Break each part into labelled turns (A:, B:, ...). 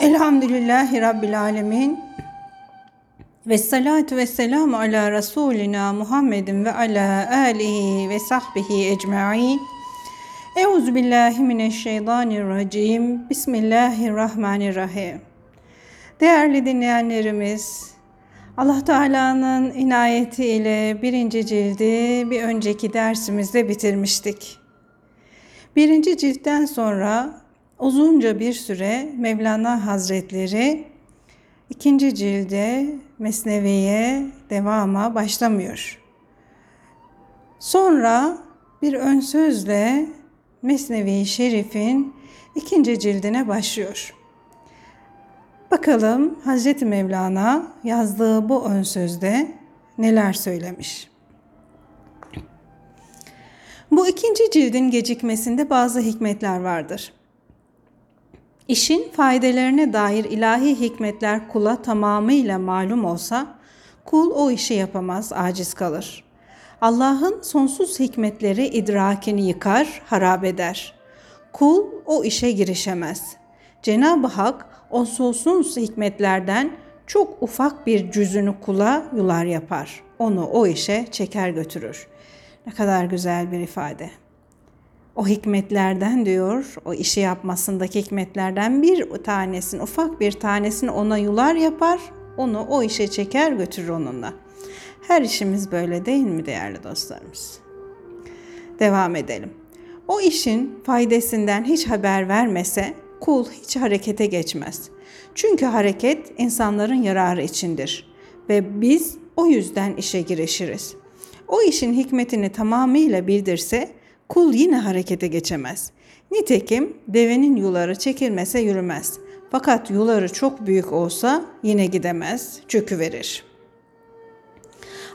A: Elhamdülillahi Rabbil Alemin. Ve salatu ve selamu ala Resulina Muhammedin ve ala alihi ve sahbihi ecma'in. Euzu billahi mineşşeytanirracim. Bismillahirrahmanirrahim. Değerli dinleyenlerimiz, Allah Teala'nın inayetiyle birinci cildi bir önceki dersimizde bitirmiştik. Birinci ciltten sonra uzunca bir süre Mevlana Hazretleri ikinci cilde Mesnevi'ye devama başlamıyor. Sonra bir ön sözle Mesnevi Şerif'in ikinci cildine başlıyor. Bakalım Hazreti Mevlana yazdığı bu ön sözde neler söylemiş. Bu ikinci cildin gecikmesinde bazı hikmetler vardır. İşin faydelerine dair ilahi hikmetler kula tamamıyla malum olsa, kul o işi yapamaz, aciz kalır. Allah'ın sonsuz hikmetleri idrakini yıkar, harap eder. Kul o işe girişemez. Cenab-ı Hak o sonsuz hikmetlerden çok ufak bir cüzünü kula yular yapar. Onu o işe çeker götürür. Ne kadar güzel bir ifade o hikmetlerden diyor, o işi yapmasındaki hikmetlerden bir tanesini, ufak bir tanesini ona yular yapar, onu o işe çeker götürür onunla. Her işimiz böyle değil mi değerli dostlarımız? Devam edelim. O işin faydasından hiç haber vermese kul hiç harekete geçmez. Çünkü hareket insanların yararı içindir ve biz o yüzden işe girişiriz. O işin hikmetini tamamıyla bildirse kul yine harekete geçemez. Nitekim devenin yuları çekilmese yürümez. Fakat yuları çok büyük olsa yine gidemez, çöküverir.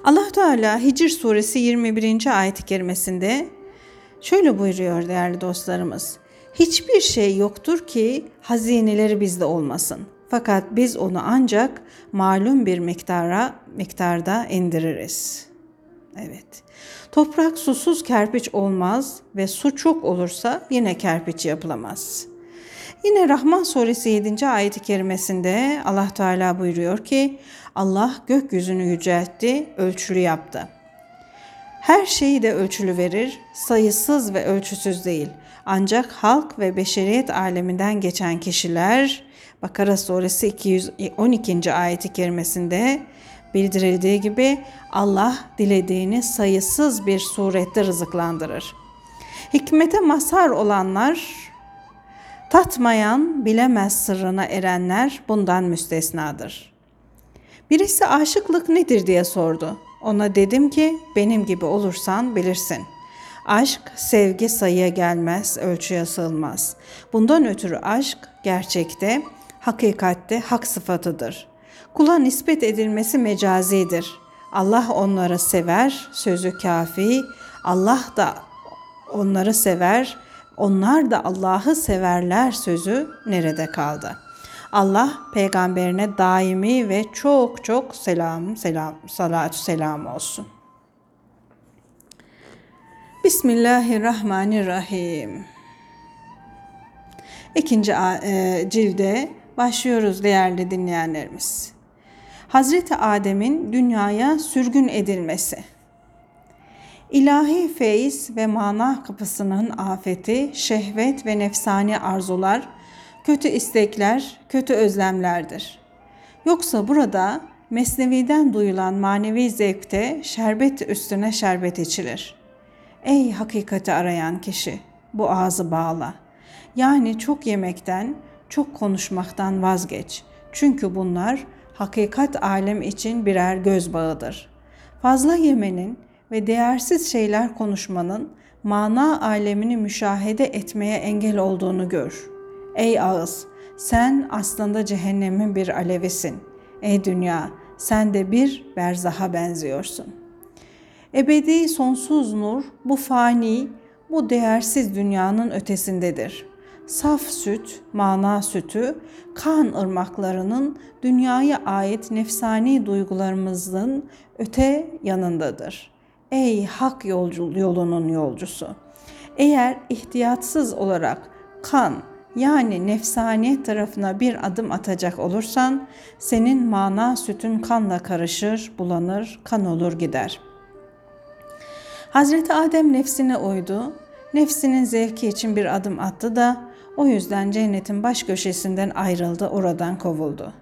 A: Allah Teala Hicr suresi 21. ayet-i kerimesinde şöyle buyuruyor değerli dostlarımız. Hiçbir şey yoktur ki hazineleri bizde olmasın. Fakat biz onu ancak malum bir miktara miktarda indiririz. Evet. Toprak susuz kerpiç olmaz ve su çok olursa yine kerpiç yapılamaz. Yine Rahman suresi 7. ayet-i kerimesinde Allah Teala buyuruyor ki Allah gökyüzünü yüceltti, ölçülü yaptı. Her şeyi de ölçülü verir, sayısız ve ölçüsüz değil. Ancak halk ve beşeriyet aleminden geçen kişiler Bakara suresi 212. ayet-i kerimesinde Bildirildiği gibi Allah dilediğini sayısız bir surette rızıklandırır. Hikmete mazhar olanlar, tatmayan, bilemez sırrına erenler bundan müstesnadır. Birisi aşıklık nedir diye sordu. Ona dedim ki benim gibi olursan bilirsin. Aşk, sevgi sayıya gelmez, ölçüye sığılmaz. Bundan ötürü aşk gerçekte, hakikatte hak sıfatıdır.'' Kula nispet edilmesi mecazidir. Allah onları sever, sözü kafi. Allah da onları sever, onlar da Allah'ı severler sözü nerede kaldı? Allah peygamberine daimi ve çok çok selam, selam, salatü selam olsun. Bismillahirrahmanirrahim. İkinci e, cilde başlıyoruz değerli dinleyenlerimiz. Hazreti Adem'in dünyaya sürgün edilmesi. İlahi feyiz ve mana kapısının afeti, şehvet ve nefsani arzular, kötü istekler, kötü özlemlerdir. Yoksa burada mesneviden duyulan manevi zevkte şerbet üstüne şerbet içilir. Ey hakikati arayan kişi, bu ağzı bağla. Yani çok yemekten, çok konuşmaktan vazgeç. Çünkü bunlar hakikat alem için birer göz bağıdır. Fazla yemenin ve değersiz şeyler konuşmanın mana alemini müşahede etmeye engel olduğunu gör. Ey ağız, sen aslında cehennemin bir alevisin. Ey dünya, sen de bir berzaha benziyorsun. Ebedi sonsuz nur bu fani, bu değersiz dünyanın ötesindedir.'' Saf süt, mana sütü, kan ırmaklarının dünyaya ait nefsani duygularımızın öte yanındadır. Ey hak yolcu, yolunun yolcusu! Eğer ihtiyatsız olarak kan yani nefsaniyet tarafına bir adım atacak olursan senin mana sütün kanla karışır, bulanır, kan olur gider. Hazreti Adem nefsine uydu. Nefsinin zevki için bir adım attı da o yüzden cennetin baş köşesinden ayrıldı, oradan kovuldu.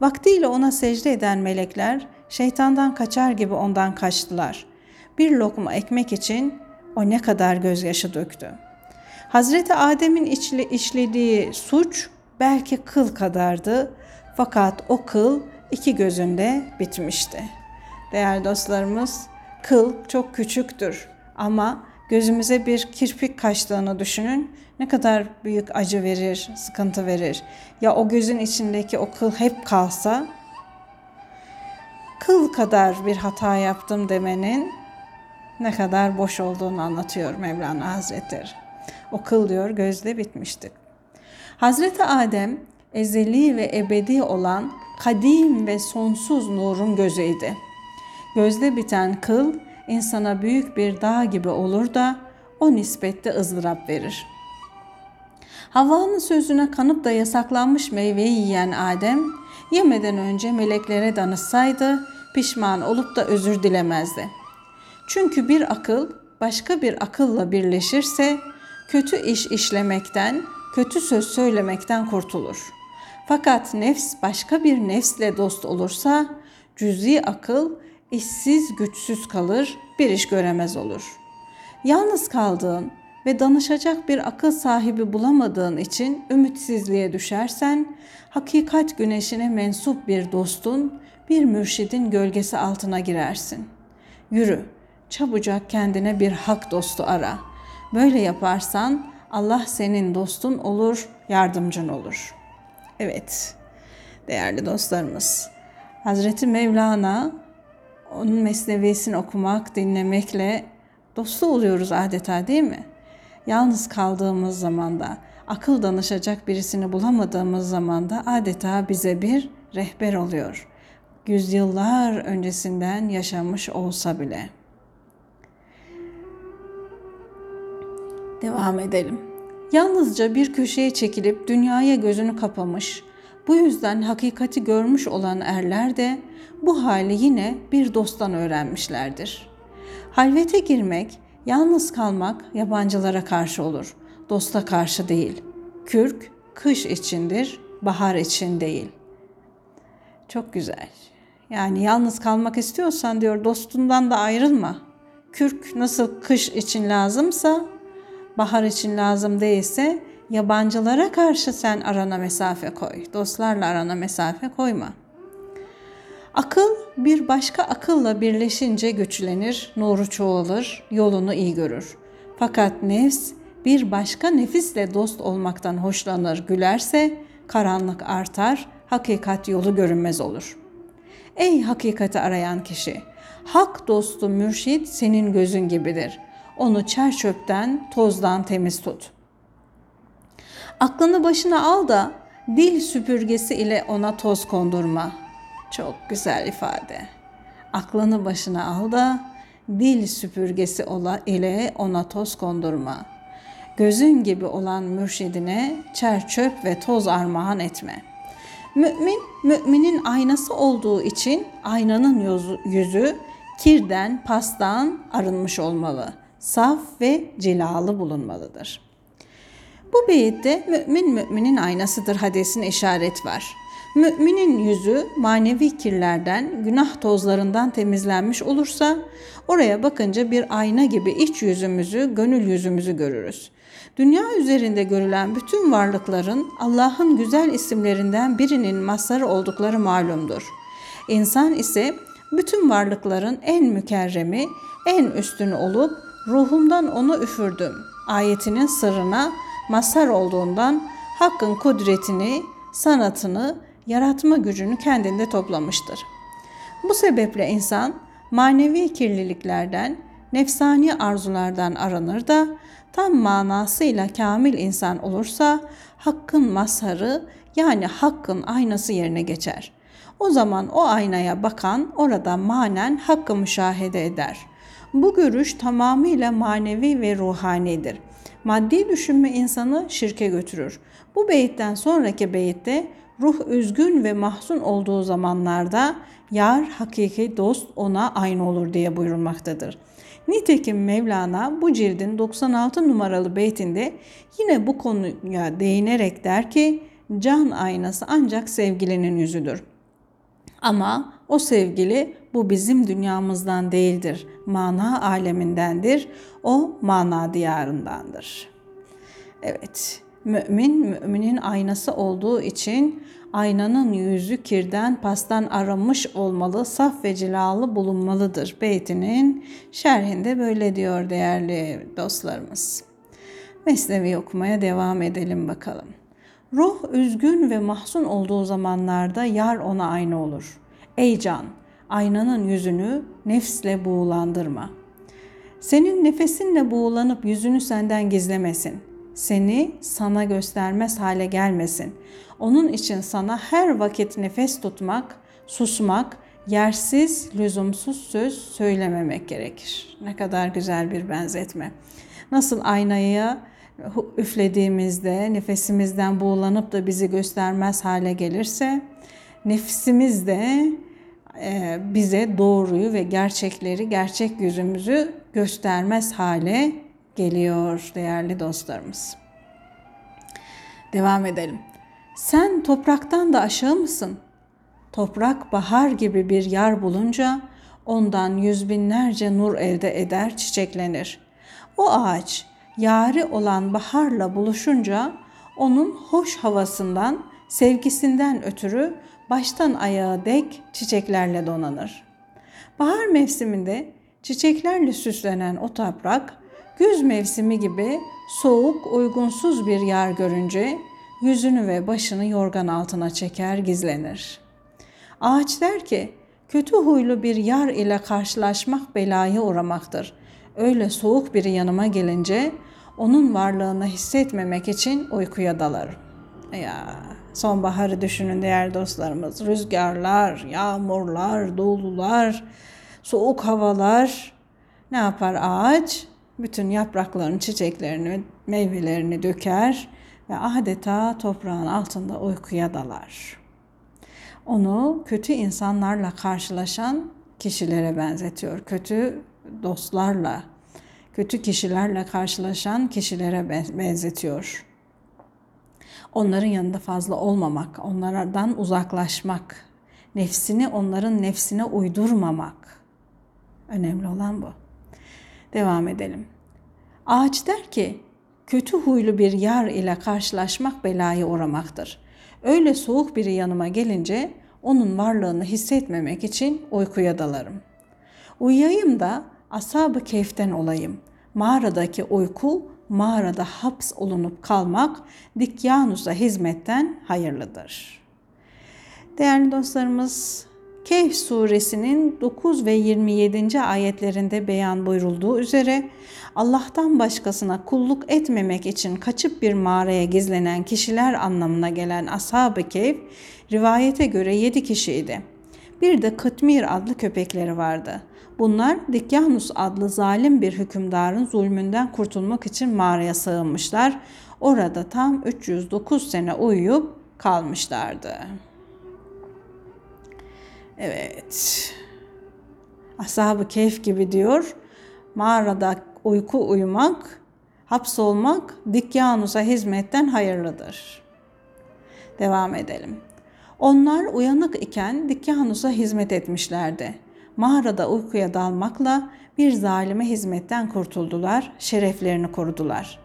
A: Vaktiyle ona secde eden melekler şeytandan kaçar gibi ondan kaçtılar. Bir lokma ekmek için o ne kadar gözyaşı döktü. Hazreti Adem'in içli, işlediği suç belki kıl kadardı fakat o kıl iki gözünde bitmişti. Değerli dostlarımız, kıl çok küçüktür ama gözümüze bir kirpik kaçtığını düşünün. Ne kadar büyük acı verir, sıkıntı verir. Ya o gözün içindeki o kıl hep kalsa kıl kadar bir hata yaptım demenin ne kadar boş olduğunu anlatıyor Mevlana Hazretleri. O kıl diyor gözde bitmişti. Hazreti Adem ezeli ve ebedi olan kadim ve sonsuz nurun gözüydü. Gözde biten kıl insana büyük bir dağ gibi olur da o nispette ızdırap verir. Havva'nın sözüne kanıp da yasaklanmış meyveyi yiyen Adem, yemeden önce meleklere danışsaydı pişman olup da özür dilemezdi. Çünkü bir akıl başka bir akılla birleşirse kötü iş işlemekten, kötü söz söylemekten kurtulur. Fakat nefs başka bir nefsle dost olursa cüzi akıl işsiz güçsüz kalır, bir iş göremez olur. Yalnız kaldığın ve danışacak bir akıl sahibi bulamadığın için ümitsizliğe düşersen, hakikat güneşine mensup bir dostun, bir mürşidin gölgesi altına girersin. Yürü, çabucak kendine bir hak dostu ara. Böyle yaparsan Allah senin dostun olur, yardımcın olur. Evet, değerli dostlarımız. Hazreti Mevlana onun mesnevisini okumak, dinlemekle dostu oluyoruz adeta değil mi? Yalnız kaldığımız zamanda, akıl danışacak birisini bulamadığımız zamanda adeta bize bir rehber oluyor. Yüzyıllar öncesinden yaşamış olsa bile. Devam edelim. Yalnızca bir köşeye çekilip dünyaya gözünü kapamış, bu yüzden hakikati görmüş olan erler de bu hali yine bir dosttan öğrenmişlerdir. Halvete girmek, yalnız kalmak yabancılara karşı olur, dosta karşı değil. Kürk kış içindir, bahar için değil. Çok güzel. Yani yalnız kalmak istiyorsan diyor dostundan da ayrılma. Kürk nasıl kış için lazımsa bahar için lazım değilse yabancılara karşı sen arana mesafe koy. Dostlarla arana mesafe koyma. Akıl bir başka akılla birleşince güçlenir, nuru çoğalır, yolunu iyi görür. Fakat nefs bir başka nefisle dost olmaktan hoşlanır, gülerse karanlık artar, hakikat yolu görünmez olur. Ey hakikati arayan kişi, hak dostu mürşit senin gözün gibidir. Onu çer tozdan temiz tut.'' Aklını başına al da dil süpürgesi ile ona toz kondurma. Çok güzel ifade. Aklını başına al da dil süpürgesi ile ona toz kondurma. Gözün gibi olan mürşidine çer çöp ve toz armağan etme. Mümin, müminin aynası olduğu için aynanın yüzü kirden, pastan arınmış olmalı. Saf ve cilalı bulunmalıdır.'' Bu beyitte mümin müminin aynasıdır hadisine işaret var. Müminin yüzü manevi kirlerden, günah tozlarından temizlenmiş olursa oraya bakınca bir ayna gibi iç yüzümüzü, gönül yüzümüzü görürüz. Dünya üzerinde görülen bütün varlıkların Allah'ın güzel isimlerinden birinin mazharı oldukları malumdur. İnsan ise bütün varlıkların en mükerremi, en üstünü olup ruhumdan onu üfürdüm ayetinin sırrına mazhar olduğundan Hakk'ın kudretini, sanatını, yaratma gücünü kendinde toplamıştır. Bu sebeple insan manevi kirliliklerden, nefsani arzulardan aranır da tam manasıyla kamil insan olursa hakkın mazharı yani hakkın aynası yerine geçer. O zaman o aynaya bakan orada manen hakkı müşahede eder. Bu görüş tamamıyla manevi ve ruhanidir.'' Maddi düşünme insanı şirke götürür. Bu beyitten sonraki beyitte ruh üzgün ve mahzun olduğu zamanlarda yar hakiki dost ona aynı olur diye buyurulmaktadır. Nitekim Mevlana bu cildin 96 numaralı beytinde yine bu konuya değinerek der ki can aynası ancak sevgilinin yüzüdür. Ama o sevgili bu bizim dünyamızdan değildir. Mana alemindendir. O mana diyarındandır. Evet, mümin müminin aynası olduğu için aynanın yüzü kirden pastan arınmış olmalı, saf ve cilalı bulunmalıdır. Beytinin şerhinde böyle diyor değerli dostlarımız. Mesnevi okumaya devam edelim bakalım. Ruh üzgün ve mahzun olduğu zamanlarda yar ona aynı olur. Ey can, aynanın yüzünü nefsle buğulandırma. Senin nefesinle buğulanıp yüzünü senden gizlemesin. Seni sana göstermez hale gelmesin. Onun için sana her vakit nefes tutmak, susmak, yersiz, lüzumsuz söz söylememek gerekir. Ne kadar güzel bir benzetme. Nasıl aynaya üflediğimizde nefesimizden buğulanıp da bizi göstermez hale gelirse nefsimiz de e, bize doğruyu ve gerçekleri, gerçek yüzümüzü göstermez hale geliyor değerli dostlarımız. Devam edelim. Sen topraktan da aşağı mısın? Toprak bahar gibi bir yer bulunca ondan yüz binlerce nur elde eder, çiçeklenir. O ağaç yari olan baharla buluşunca onun hoş havasından, sevgisinden ötürü baştan ayağa dek çiçeklerle donanır. Bahar mevsiminde çiçeklerle süslenen o toprak, güz mevsimi gibi soğuk, uygunsuz bir yer görünce yüzünü ve başını yorgan altına çeker, gizlenir. Ağaç der ki, kötü huylu bir yar ile karşılaşmak belaya uğramaktır. Öyle soğuk biri yanıma gelince onun varlığını hissetmemek için uykuya dalarım. Ya sonbaharı düşünün değerli dostlarımız. Rüzgarlar, yağmurlar, dolular, soğuk havalar ne yapar ağaç? Bütün yapraklarını, çiçeklerini, meyvelerini döker ve adeta toprağın altında uykuya dalar. Onu kötü insanlarla karşılaşan kişilere benzetiyor. Kötü dostlarla, kötü kişilerle karşılaşan kişilere benzetiyor. Onların yanında fazla olmamak, onlardan uzaklaşmak, nefsini onların nefsine uydurmamak. Önemli olan bu. Devam edelim. Ağaç der ki, kötü huylu bir yar ile karşılaşmak belaya uğramaktır. Öyle soğuk biri yanıma gelince onun varlığını hissetmemek için uykuya dalarım. Uyuyayım da ashab-ı keyften olayım. Mağaradaki uyku, mağarada haps olunup kalmak Dikyanus'a hizmetten hayırlıdır. Değerli dostlarımız, Kehf suresinin 9 ve 27. ayetlerinde beyan buyurulduğu üzere Allah'tan başkasına kulluk etmemek için kaçıp bir mağaraya gizlenen kişiler anlamına gelen Ashab-ı Kehf rivayete göre 7 kişiydi. Bir de Kıtmir adlı köpekleri vardı. Bunlar Dikyanus adlı zalim bir hükümdarın zulmünden kurtulmak için mağaraya sığınmışlar. Orada tam 309 sene uyuyup kalmışlardı. Evet. Ashab-ı Kehf gibi diyor. Mağarada uyku uyumak, hapsolmak Dikyanus'a hizmetten hayırlıdır. Devam edelim. Onlar uyanık iken Dikyanus'a hizmet etmişlerdi. Mağarada uykuya dalmakla bir zalime hizmetten kurtuldular, şereflerini korudular.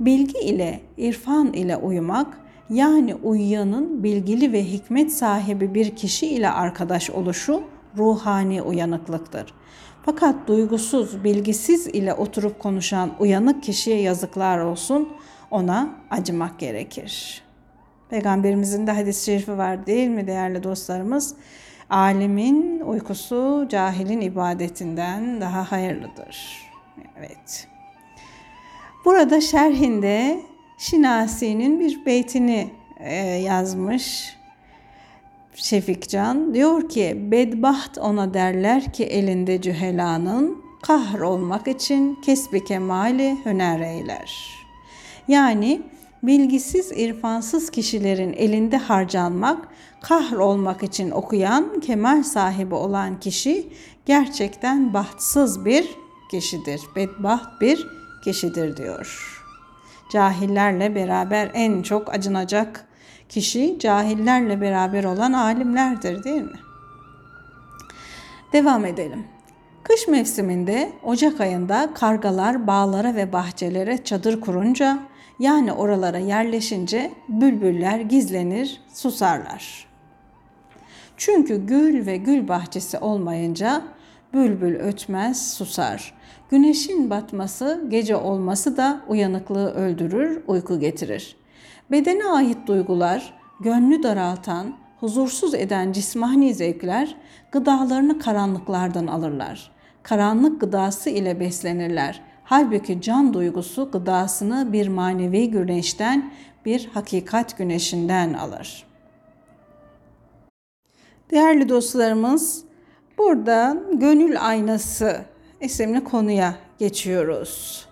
A: Bilgi ile, irfan ile uyumak, yani uyuyanın bilgili ve hikmet sahibi bir kişi ile arkadaş oluşu ruhani uyanıklıktır. Fakat duygusuz, bilgisiz ile oturup konuşan uyanık kişiye yazıklar olsun, ona acımak gerekir. Peygamberimizin de hadis-i şerifi var değil mi değerli dostlarımız? Alimin uykusu cahilin ibadetinden daha hayırlıdır. Evet. Burada şerhinde Şinasi'nin bir beytini e, yazmış Şefikcan. Diyor ki bedbaht ona derler ki elinde cühelanın kahr olmak için kesbi kemali hüner eyler. Yani bilgisiz, irfansız kişilerin elinde harcanmak, kahrolmak için okuyan, kemal sahibi olan kişi gerçekten bahtsız bir kişidir. Bedbaht bir kişidir diyor. Cahillerle beraber en çok acınacak kişi cahillerle beraber olan alimlerdir değil mi? Devam edelim. Kış mevsiminde Ocak ayında kargalar bağlara ve bahçelere çadır kurunca yani oralara yerleşince bülbüller gizlenir, susarlar. Çünkü gül ve gül bahçesi olmayınca bülbül ötmez, susar. Güneşin batması, gece olması da uyanıklığı öldürür, uyku getirir. Bedene ait duygular, gönlü daraltan, huzursuz eden cismani zevkler gıdalarını karanlıklardan alırlar. Karanlık gıdası ile beslenirler. Halbuki can duygusu gıdasını bir manevi güneşten, bir hakikat güneşinden alır. Değerli dostlarımız, burada gönül aynası isimli konuya geçiyoruz.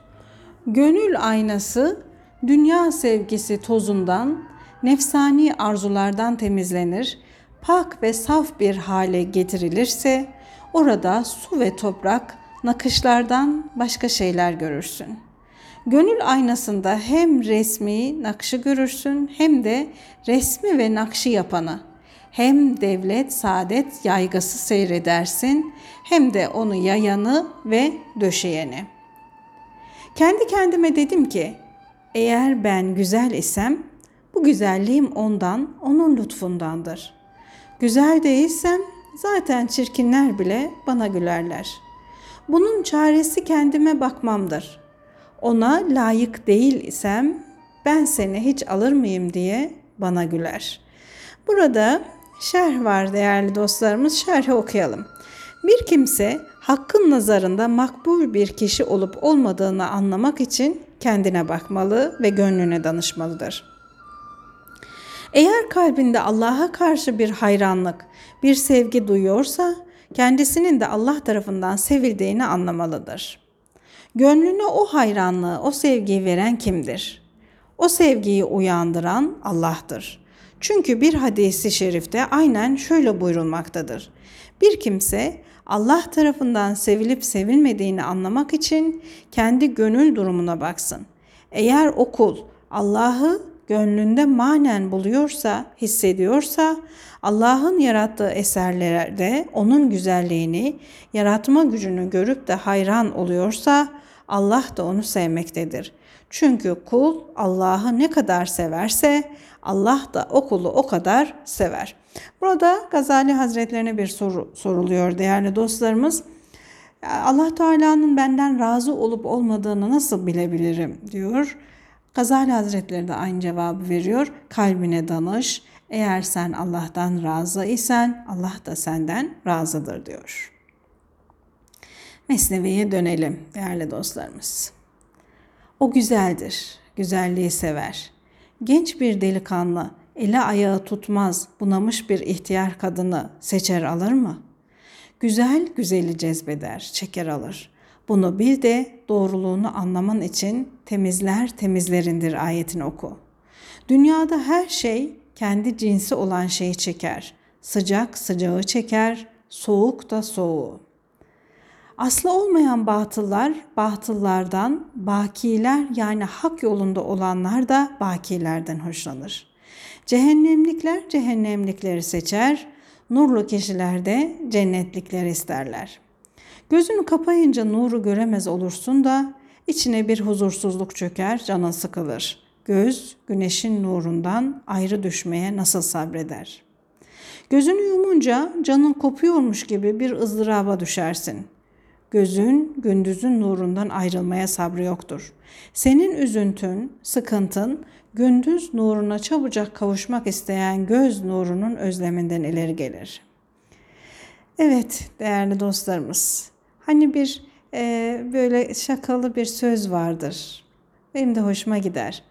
A: Gönül aynası dünya sevgisi tozundan, nefsani arzulardan temizlenir, pak ve saf bir hale getirilirse orada su ve toprak, nakışlardan başka şeyler görürsün. Gönül aynasında hem resmi nakşı görürsün hem de resmi ve nakşı yapanı. Hem devlet, saadet yaygası seyredersin hem de onu yayanı ve döşeyeni. Kendi kendime dedim ki eğer ben güzel isem bu güzelliğim ondan, onun lütfundandır. Güzel değilsem zaten çirkinler bile bana gülerler. Bunun çaresi kendime bakmamdır. Ona layık değil isem ben seni hiç alır mıyım diye bana güler. Burada şerh var değerli dostlarımız. Şerhi okuyalım. Bir kimse hakkın nazarında makbul bir kişi olup olmadığını anlamak için kendine bakmalı ve gönlüne danışmalıdır. Eğer kalbinde Allah'a karşı bir hayranlık, bir sevgi duyuyorsa kendisinin de Allah tarafından sevildiğini anlamalıdır. Gönlüne o hayranlığı, o sevgiyi veren kimdir? O sevgiyi uyandıran Allah'tır. Çünkü bir hadisi şerifte aynen şöyle buyurulmaktadır. Bir kimse Allah tarafından sevilip sevilmediğini anlamak için kendi gönül durumuna baksın. Eğer o kul Allah'ı gönlünde manen buluyorsa, hissediyorsa, Allah'ın yarattığı eserlerde onun güzelliğini, yaratma gücünü görüp de hayran oluyorsa, Allah da onu sevmektedir. Çünkü kul Allah'ı ne kadar severse Allah da o kulu o kadar sever. Burada Gazali Hazretlerine bir soru soruluyor değerli dostlarımız. Allah Teala'nın benden razı olup olmadığını nasıl bilebilirim diyor. Gazali Hazretleri de aynı cevabı veriyor. Kalbine danış. Eğer sen Allah'tan razı isen Allah da senden razıdır diyor. Mesnevi'ye dönelim değerli dostlarımız. O güzeldir, güzelliği sever. Genç bir delikanlı ele ayağı tutmaz bunamış bir ihtiyar kadını seçer alır mı? Güzel güzeli cezbeder, çeker alır. Bunu bil de doğruluğunu anlaman için temizler temizlerindir ayetini oku. Dünyada her şey kendi cinsi olan şeyi çeker. Sıcak sıcağı çeker, soğuk da soğuğu. Aslı olmayan batıllar, batıllardan, bakiler yani hak yolunda olanlar da bakilerden hoşlanır. Cehennemlikler cehennemlikleri seçer, nurlu kişiler de cennetlikleri isterler. Gözünü kapayınca nuru göremez olursun da içine bir huzursuzluk çöker, canın sıkılır. Göz güneşin nurundan ayrı düşmeye nasıl sabreder? Gözünü yumunca canın kopuyormuş gibi bir ızdıraba düşersin. Gözün gündüzün nurundan ayrılmaya sabrı yoktur. Senin üzüntün, sıkıntın gündüz nuruna çabucak kavuşmak isteyen göz nurunun özleminden ileri gelir. Evet değerli dostlarımız. Hani bir e, böyle şakalı bir söz vardır. Benim de hoşuma gider.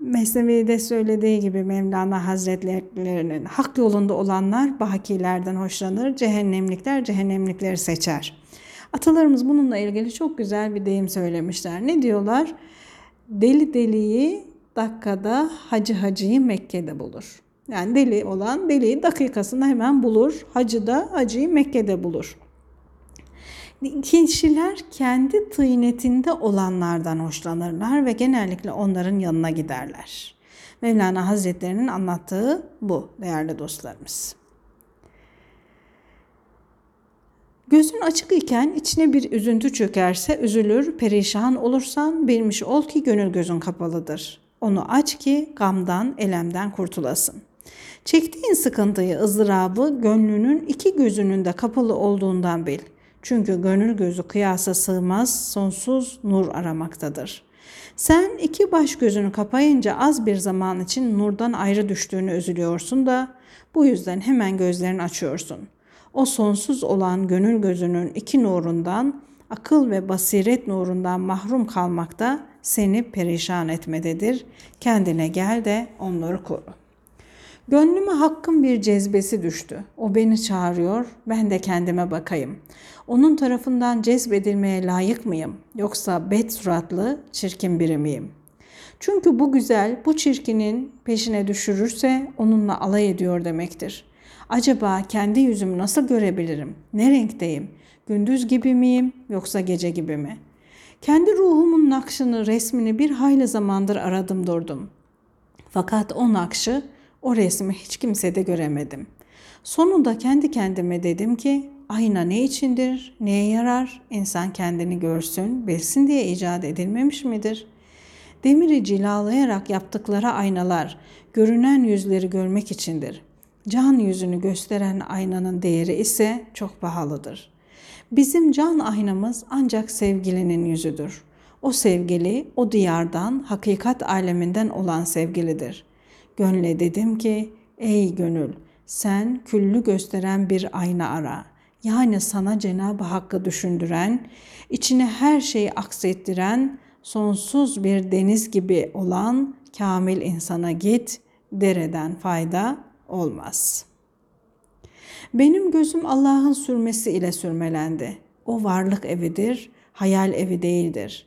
A: Mesnevi'de söylediği gibi Mevlana Hazretlerinin hak yolunda olanlar bakilerden hoşlanır, cehennemlikler cehennemlikleri seçer. Atalarımız bununla ilgili çok güzel bir deyim söylemişler. Ne diyorlar? Deli deliyi dakikada, hacı hacıyı Mekke'de bulur. Yani deli olan deliyi dakikasında hemen bulur. Hacı da hacıyı Mekke'de bulur. Kişiler kendi tıynetinde olanlardan hoşlanırlar ve genellikle onların yanına giderler. Mevlana Hazretlerinin anlattığı bu değerli dostlarımız. Gözün açık iken içine bir üzüntü çökerse üzülür, perişan olursan bilmiş ol ki gönül gözün kapalıdır. Onu aç ki gamdan, elemden kurtulasın. Çektiğin sıkıntıyı, ızdırabı gönlünün iki gözünün de kapalı olduğundan bil. Çünkü gönül gözü kıyasa sığmaz, sonsuz nur aramaktadır. Sen iki baş gözünü kapayınca az bir zaman için nurdan ayrı düştüğünü üzülüyorsun da bu yüzden hemen gözlerini açıyorsun. O sonsuz olan gönül gözünün iki nurundan, akıl ve basiret nurundan mahrum kalmakta seni perişan etmededir. Kendine gel de onları koru. Gönlüme hakkın bir cezbesi düştü. O beni çağırıyor, ben de kendime bakayım. Onun tarafından cezbedilmeye layık mıyım? Yoksa bet suratlı, çirkin biri miyim? Çünkü bu güzel, bu çirkinin peşine düşürürse onunla alay ediyor demektir. Acaba kendi yüzümü nasıl görebilirim? Ne renkteyim? Gündüz gibi miyim yoksa gece gibi mi? Kendi ruhumun nakşını, resmini bir hayli zamandır aradım durdum. Fakat o nakşı, o resmi hiç kimsede göremedim. Sonunda kendi kendime dedim ki ayna ne içindir, neye yarar, insan kendini görsün, bilsin diye icat edilmemiş midir? Demiri cilalayarak yaptıkları aynalar görünen yüzleri görmek içindir. Can yüzünü gösteren aynanın değeri ise çok pahalıdır. Bizim can aynamız ancak sevgilinin yüzüdür. O sevgili o diyardan, hakikat aleminden olan sevgilidir. Gönle dedim ki, ey gönül sen küllü gösteren bir ayna ara. Yani sana Cenab-ı Hakk'ı düşündüren, içine her şeyi aksettiren, sonsuz bir deniz gibi olan kamil insana git, dereden fayda olmaz. Benim gözüm Allah'ın sürmesi ile sürmelendi. O varlık evidir, hayal evi değildir.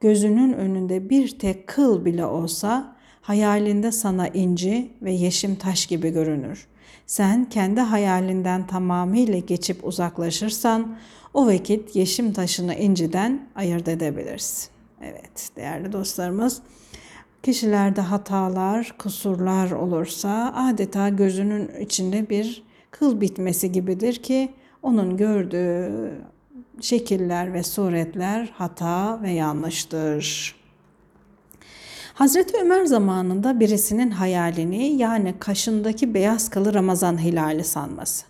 A: Gözünün önünde bir tek kıl bile olsa hayalinde sana inci ve yeşim taş gibi görünür. Sen kendi hayalinden tamamıyla geçip uzaklaşırsan o vakit yeşim taşını inciden ayırt edebilirsin. Evet değerli dostlarımız kişilerde hatalar, kusurlar olursa adeta gözünün içinde bir kıl bitmesi gibidir ki onun gördüğü şekiller ve suretler hata ve yanlıştır. Hazreti Ömer zamanında birisinin hayalini yani kaşındaki beyaz kılı Ramazan hilali sanması.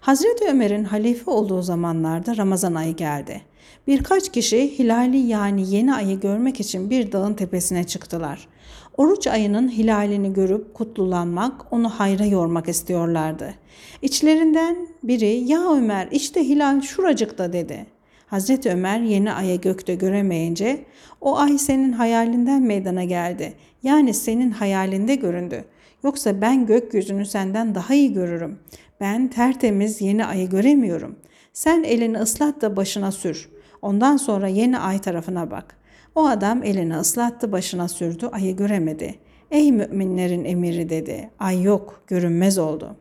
A: Hazreti Ömer'in halife olduğu zamanlarda Ramazan ayı geldi. Birkaç kişi hilali yani yeni ayı görmek için bir dağın tepesine çıktılar. Oruç ayının hilalini görüp kutlulanmak, onu hayra yormak istiyorlardı. İçlerinden biri ya Ömer işte hilal şuracıkta dedi. Hazreti Ömer yeni ayı gökte göremeyince o ay senin hayalinden meydana geldi. Yani senin hayalinde göründü. Yoksa ben gökyüzünü senden daha iyi görürüm. Ben tertemiz yeni ayı göremiyorum. Sen elini ıslat da başına sür. Ondan sonra yeni ay tarafına bak. O adam elini ıslattı başına sürdü ayı göremedi. Ey müminlerin emiri dedi. Ay yok görünmez oldu.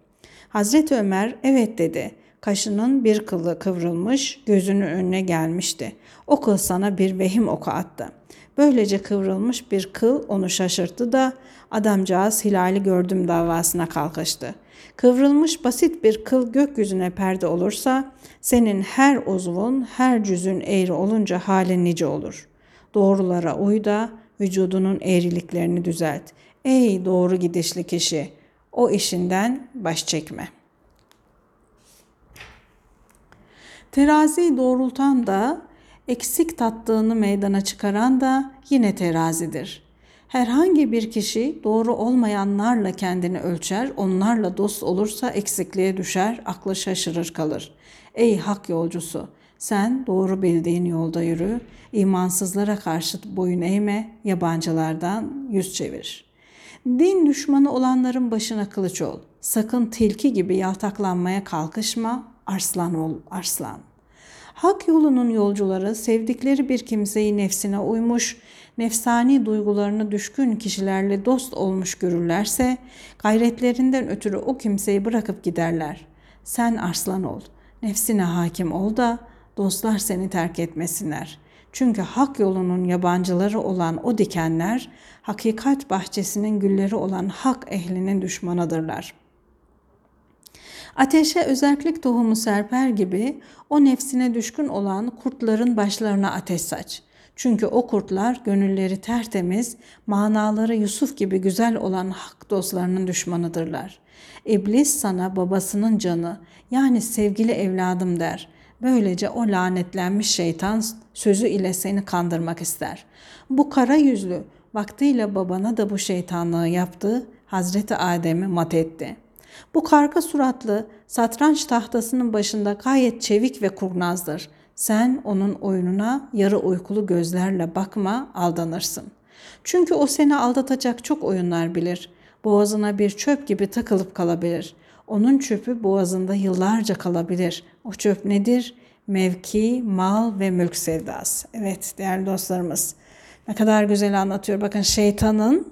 A: Hazreti Ömer evet dedi. Kaşının bir kılı kıvrılmış, gözünün önüne gelmişti. O kıl sana bir vehim oku attı. Böylece kıvrılmış bir kıl onu şaşırttı da adamcağız hilali gördüm davasına kalkıştı. Kıvrılmış basit bir kıl gökyüzüne perde olursa senin her uzvun, her cüzün eğri olunca halin nice olur. Doğrulara uy da vücudunun eğriliklerini düzelt. Ey doğru gidişli kişi, o işinden baş çekme.'' Terazi doğrultan da, eksik tattığını meydana çıkaran da yine terazidir. Herhangi bir kişi doğru olmayanlarla kendini ölçer, onlarla dost olursa eksikliğe düşer, aklı şaşırır kalır. Ey hak yolcusu, sen doğru bildiğin yolda yürü, imansızlara karşı boyun eğme, yabancılardan yüz çevir. Din düşmanı olanların başına kılıç ol. Sakın tilki gibi yaltaklanmaya kalkışma, arslan ol, arslan. Hak yolunun yolcuları sevdikleri bir kimseyi nefsine uymuş, nefsani duygularını düşkün kişilerle dost olmuş görürlerse, gayretlerinden ötürü o kimseyi bırakıp giderler. Sen arslan ol, nefsine hakim ol da dostlar seni terk etmesinler. Çünkü hak yolunun yabancıları olan o dikenler, hakikat bahçesinin gülleri olan hak ehlinin düşmanıdırlar.'' Ateşe özellik tohumu serper gibi o nefsine düşkün olan kurtların başlarına ateş saç. Çünkü o kurtlar gönülleri tertemiz, manaları Yusuf gibi güzel olan hak dostlarının düşmanıdırlar. İblis sana babasının canı yani sevgili evladım der. Böylece o lanetlenmiş şeytan sözü ile seni kandırmak ister. Bu kara yüzlü vaktiyle babana da bu şeytanlığı yaptı, Hazreti Adem'i mat etti.'' Bu karga suratlı satranç tahtasının başında gayet çevik ve kurnazdır. Sen onun oyununa yarı uykulu gözlerle bakma, aldanırsın. Çünkü o seni aldatacak çok oyunlar bilir. Boğazına bir çöp gibi takılıp kalabilir. Onun çöpü boğazında yıllarca kalabilir. O çöp nedir? Mevki, mal ve mülk sevdası. Evet değerli dostlarımız ne kadar güzel anlatıyor. Bakın şeytanın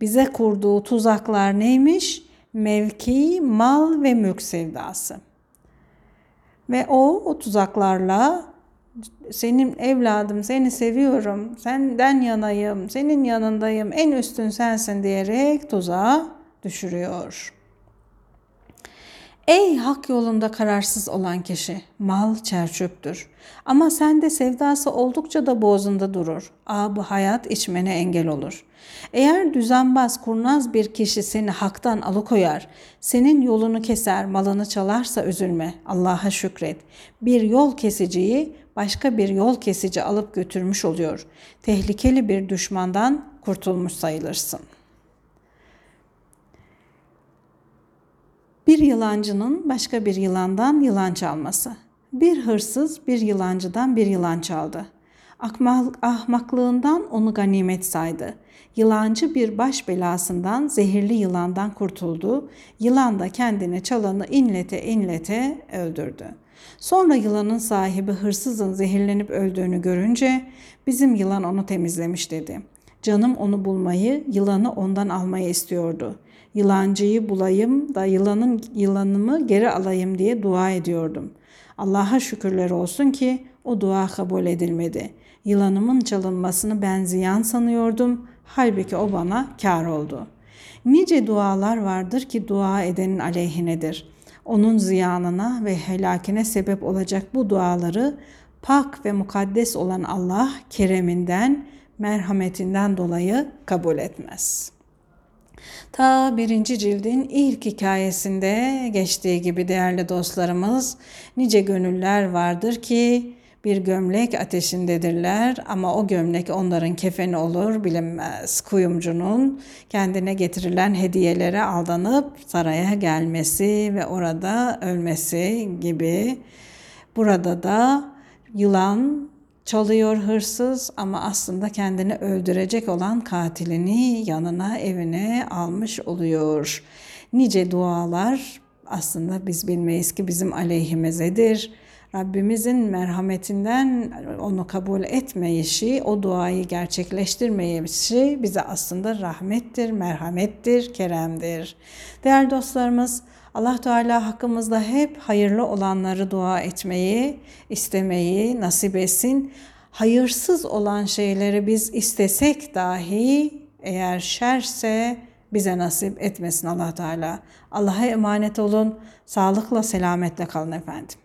A: bize kurduğu tuzaklar neymiş? Mevki, mal ve mülk sevdası. Ve o o tuzaklarla senin evladım seni seviyorum, senden yanayım, senin yanındayım, en üstün sensin diyerek tuzağa düşürüyor. Ey hak yolunda kararsız olan kişi, mal çerçöptür. Ama sende sevdası oldukça da boğazında durur. Aa bu hayat içmene engel olur. Eğer düzenbaz, kurnaz bir kişi seni haktan alıkoyar, senin yolunu keser, malını çalarsa üzülme, Allah'a şükret. Bir yol kesiciyi başka bir yol kesici alıp götürmüş oluyor. Tehlikeli bir düşmandan kurtulmuş sayılırsın.'' Bir yılancının başka bir yılandan yılan çalması. Bir hırsız bir yılancıdan bir yılan çaldı. Ahmaklığından onu ganimet saydı. Yılancı bir baş belasından, zehirli yılandan kurtuldu. Yılan da kendine çalanı inlete inlete öldürdü. Sonra yılanın sahibi hırsızın zehirlenip öldüğünü görünce bizim yılan onu temizlemiş dedi. Canım onu bulmayı, yılanı ondan almayı istiyordu yılancıyı bulayım da yılanın yılanımı geri alayım diye dua ediyordum. Allah'a şükürler olsun ki o dua kabul edilmedi. Yılanımın çalınmasını ben ziyan sanıyordum. Halbuki o bana kar oldu. Nice dualar vardır ki dua edenin aleyhinedir. Onun ziyanına ve helakine sebep olacak bu duaları pak ve mukaddes olan Allah kereminden, merhametinden dolayı kabul etmez.'' Ta birinci cildin ilk hikayesinde geçtiği gibi değerli dostlarımız nice gönüller vardır ki bir gömlek ateşindedirler ama o gömlek onların kefeni olur bilinmez. Kuyumcunun kendine getirilen hediyelere aldanıp saraya gelmesi ve orada ölmesi gibi. Burada da yılan Çalıyor hırsız ama aslında kendini öldürecek olan katilini yanına evine almış oluyor. Nice dualar aslında biz bilmeyiz ki bizim aleyhimizedir. Rabbimizin merhametinden onu kabul etmeyişi, o duayı gerçekleştirmeyişi bize aslında rahmettir, merhamettir, keremdir. Değerli dostlarımız, Allah Teala hakkımızda hep hayırlı olanları dua etmeyi, istemeyi nasip etsin. Hayırsız olan şeyleri biz istesek dahi eğer şerse bize nasip etmesin Allah Teala. Allah'a emanet olun. Sağlıkla, selametle kalın efendim.